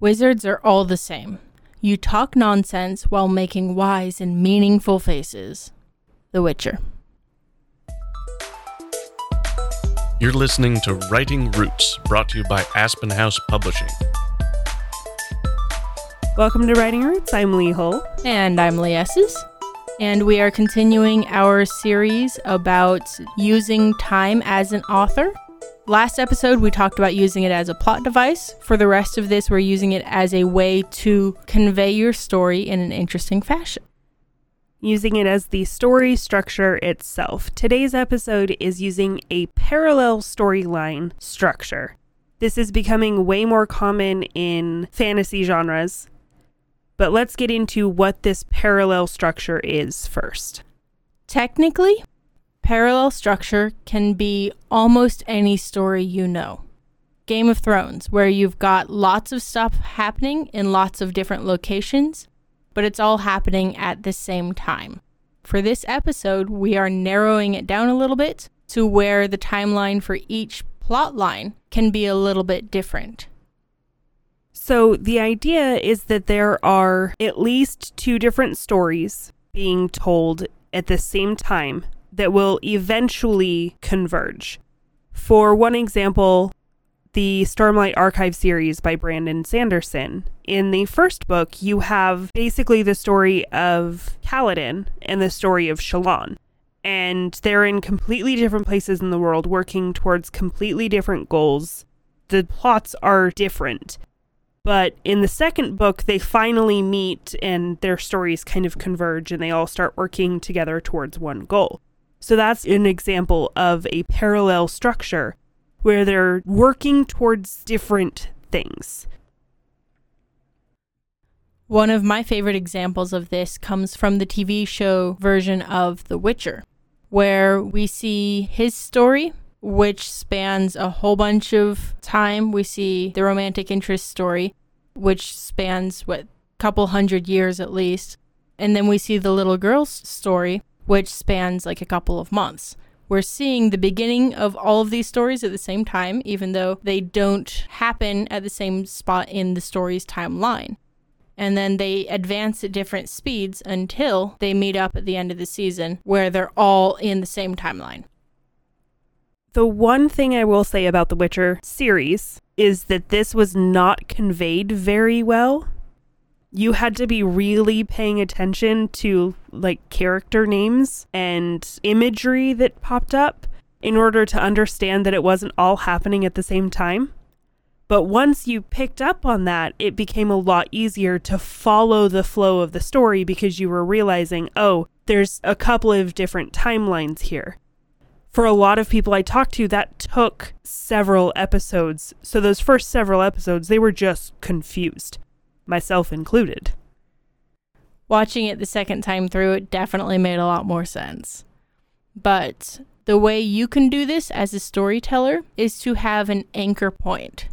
Wizards are all the same. You talk nonsense while making wise and meaningful faces. The Witcher. You're listening to Writing Roots, brought to you by Aspen House Publishing. Welcome to Writing Roots. I'm Leigh Hull. And I'm Ley Esses. And we are continuing our series about using time as an author. Last episode, we talked about using it as a plot device. For the rest of this, we're using it as a way to convey your story in an interesting fashion. Using it as the story structure itself. Today's episode is using a parallel storyline structure. This is becoming way more common in fantasy genres. But let's get into what this parallel structure is first. Technically, parallel structure can be almost any story you know. Game of Thrones, where you've got lots of stuff happening in lots of different locations, but it's all happening at the same time. For this episode, we are narrowing it down a little bit to where the timeline for each plot line can be a little bit different. So, the idea is that there are at least two different stories being told at the same time that will eventually converge. For one example, the Stormlight Archive series by Brandon Sanderson. In the first book, you have basically the story of Kaladin and the story of Shallan. And they're in completely different places in the world, working towards completely different goals. The plots are different. But in the second book, they finally meet and their stories kind of converge and they all start working together towards one goal. So that's an example of a parallel structure where they're working towards different things. One of my favorite examples of this comes from the TV show version of The Witcher, where we see his story, which spans a whole bunch of time. We see the romantic interest story, which spans, what, couple hundred years at least. And then we see the little girl's story, which spans like a couple of months. We're seeing the beginning of all of these stories at the same time, even though they don't happen at the same spot in the story's timeline. And then they advance at different speeds until they meet up at the end of the season, where they're all in the same timeline. The one thing I will say about the Witcher series is that this was not conveyed very well. You had to be really paying attention to like character names and imagery that popped up in order to understand that it wasn't all happening at the same time. But once you picked up on that, it became a lot easier to follow the flow of the story because you were realizing, oh, there's a couple of different timelines here for a lot of people I talked to, that took several episodes. So, those first several episodes, they were just confused, myself included. Watching it the second time through, it definitely made a lot more sense. But the way you can do this as a storyteller is to have an anchor point.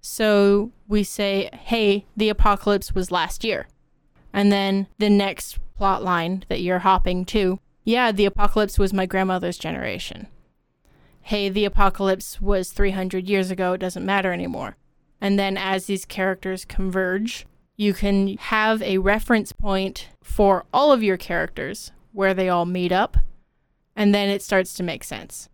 So we say, hey, the apocalypse was last year. And then the next plot line that you're hopping to yeah, the apocalypse was my grandmother's generation. Hey, the apocalypse was 300 years ago, it doesn't matter anymore. And then as these characters converge, you can have a reference point for all of your characters where they all meet up, and then it starts to make sense.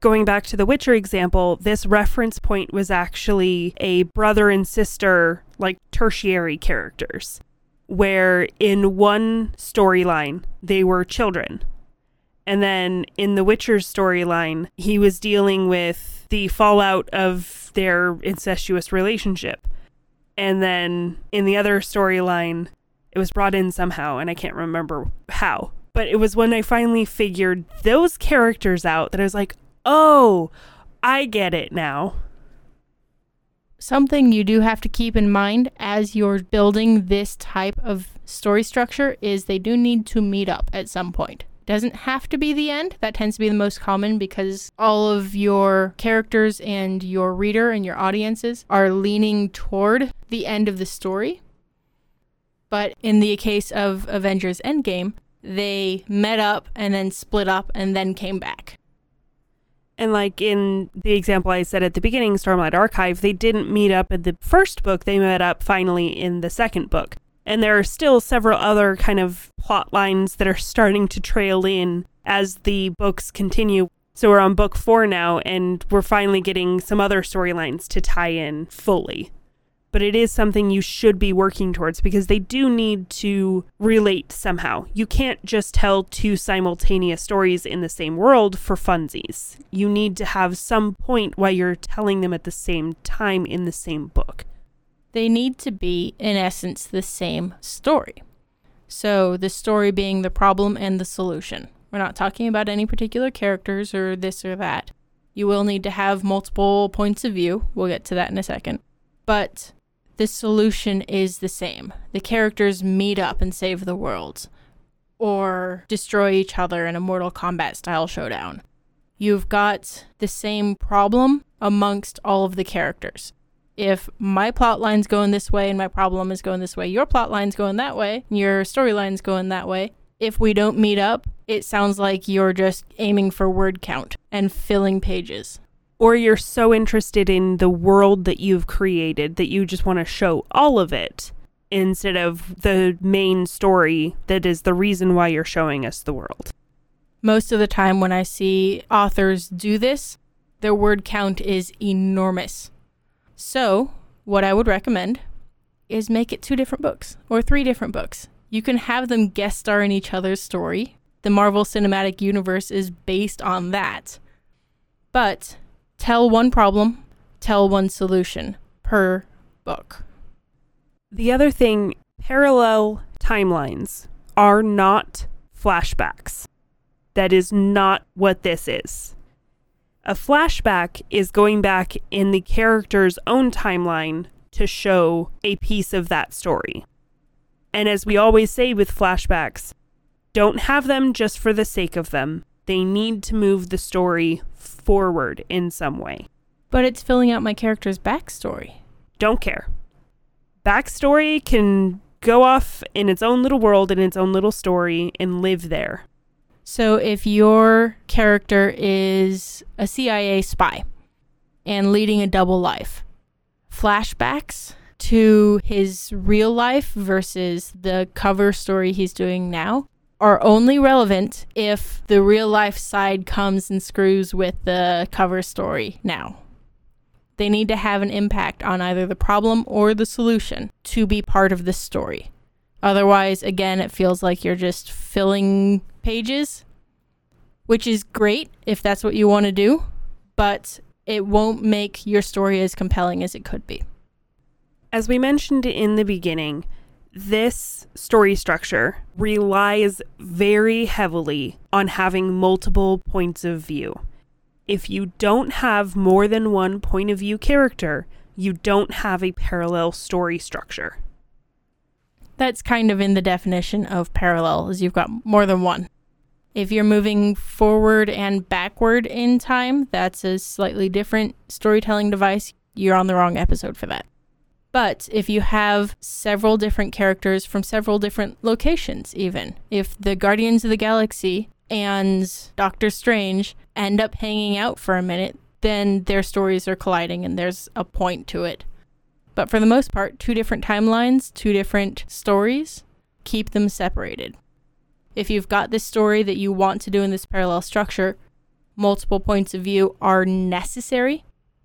Going back to the Witcher example, this reference point was actually a brother and sister, like tertiary characters where in one storyline they were children. And then in The Witcher's storyline, he was dealing with the fallout of their incestuous relationship. And then in the other storyline, it was brought in somehow, and I can't remember how. But it was when I finally figured those characters out that I was like, oh, I get it now. Something you do have to keep in mind as you're building this type of story structure is they do need to meet up at some point. Doesn't have to be the end. That tends to be the most common because all of your characters and your reader and your audiences are leaning toward the end of the story. But in the case of Avengers Endgame, they met up and then split up and then came back. And like in the example I said at the beginning, Stormlight Archive, they didn't meet up in the first book, they met up finally in the second book. And there are still several other kind of plot lines that are starting to trail in as the books continue. So we're on book four now, and we're finally getting some other storylines to tie in fully but it is something you should be working towards because they do need to relate somehow. You can't just tell two simultaneous stories in the same world for funsies. You need to have some point while you're telling them at the same time in the same book. They need to be, in essence, the same story. So, the story being the problem and the solution. We're not talking about any particular characters or this or that. You will need to have multiple points of view. We'll get to that in a second. But the solution is the same. The characters meet up and save the world, or destroy each other in a Mortal Kombat style showdown. You've got the same problem amongst all of the characters. If my plot line's going this way and my problem is going this way, your plot line's going that way, your storyline's going that way. If we don't meet up, it sounds like you're just aiming for word count and filling pages or you're so interested in the world that you've created that you just want to show all of it instead of the main story that is the reason why you're showing us the world. Most of the time, when I see authors do this, their word count is enormous. So, what I would recommend is make it two different books or three different books. You can have them guest star in each other's story. The Marvel Cinematic Universe is based on that. But tell one problem, tell one solution per book. The other thing, parallel timelines are not flashbacks. That is not what this is. A flashback is going back in the character's own timeline to show a piece of that story. And as we always say with flashbacks, don't have them just for the sake of them. They need to move the story forward in some way. But it's filling out my character's backstory. Don't care. Backstory can go off in its own little world, in its own little story, and live there. So if your character is a CIA spy and leading a double life, flashbacks to his real life versus the cover story he's doing now are only relevant if the real life side comes and screws with the cover story now. They need to have an impact on either the problem or the solution to be part of the story. Otherwise, again, it feels like you're just filling pages, which is great if that's what you want to do, but it won't make your story as compelling as it could be. As we mentioned in the beginning, this story structure relies very heavily on having multiple points of view. If you don't have more than one point of view character, you don't have a parallel story structure. That's kind of in the definition of parallel, is you've got more than one. If you're moving forward and backward in time, that's a slightly different storytelling device. You're on the wrong episode for that. But if you have several different characters from several different locations, even if the Guardians of the Galaxy and Doctor Strange end up hanging out for a minute, then their stories are colliding and there's a point to it. But for the most part, two different timelines, two different stories, keep them separated. If you've got this story that you want to do in this parallel structure, multiple points of view are necessary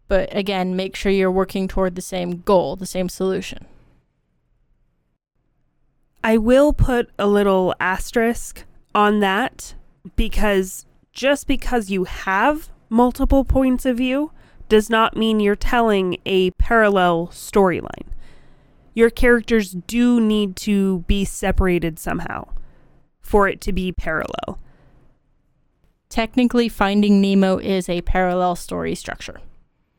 but again, make sure you're working toward the same goal, the same solution. I will put a little asterisk on that because just because you have multiple points of view does not mean you're telling a parallel storyline. Your characters do need to be separated somehow for it to be parallel. Technically, Finding Nemo is a parallel story structure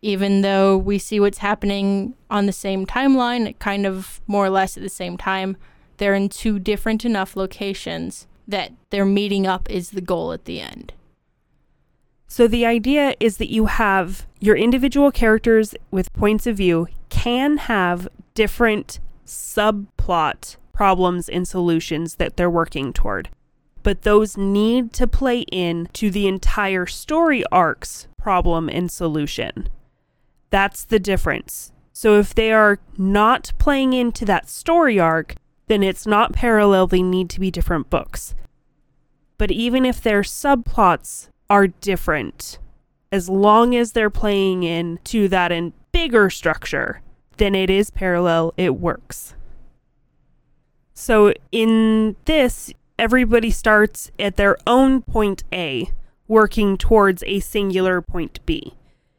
even though we see what's happening on the same timeline, kind of more or less at the same time, they're in two different enough locations that their meeting up is the goal at the end. So the idea is that you have your individual characters with points of view can have different subplot problems and solutions that they're working toward. But those need to play in to the entire story arc's problem and solution. That's the difference. So if they are not playing into that story arc, then it's not parallel, they need to be different books. But even if their subplots are different, as long as they're playing in to that in bigger structure, then it is parallel, it works. So in this, everybody starts at their own point A, working towards a singular point B.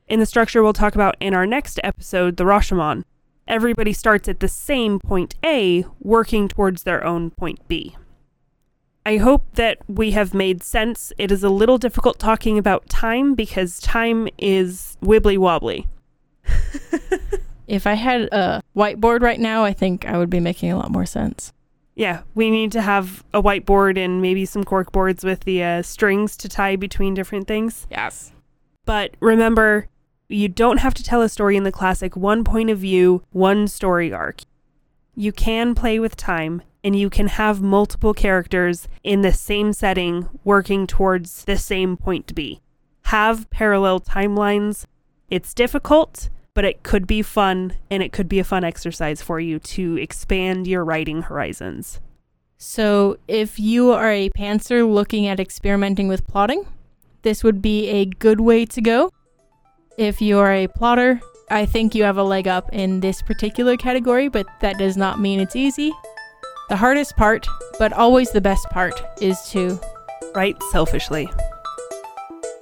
In the structure we'll talk about in our next episode, the Rashomon, everybody starts at the same point A, working towards their own point B. I hope that we have made sense. It is a little difficult talking about time because time is wibbly wobbly. If I had a whiteboard right now, I think I would be making a lot more sense. Yeah, we need to have a whiteboard and maybe some cork boards with the uh, strings to tie between different things. Yes. But remember, you don't have to tell a story in the classic one point of view, one story arc. You can play with time and you can have multiple characters in the same setting working towards the same point to be. Have parallel timelines. It's difficult, but it could be fun and it could be a fun exercise for you to expand your writing horizons. So, if you are a pantser looking at experimenting with plotting, this would be a good way to go. If you are a plotter, I think you have a leg up in this particular category, but that does not mean it's easy. The hardest part, but always the best part, is to Write selfishly.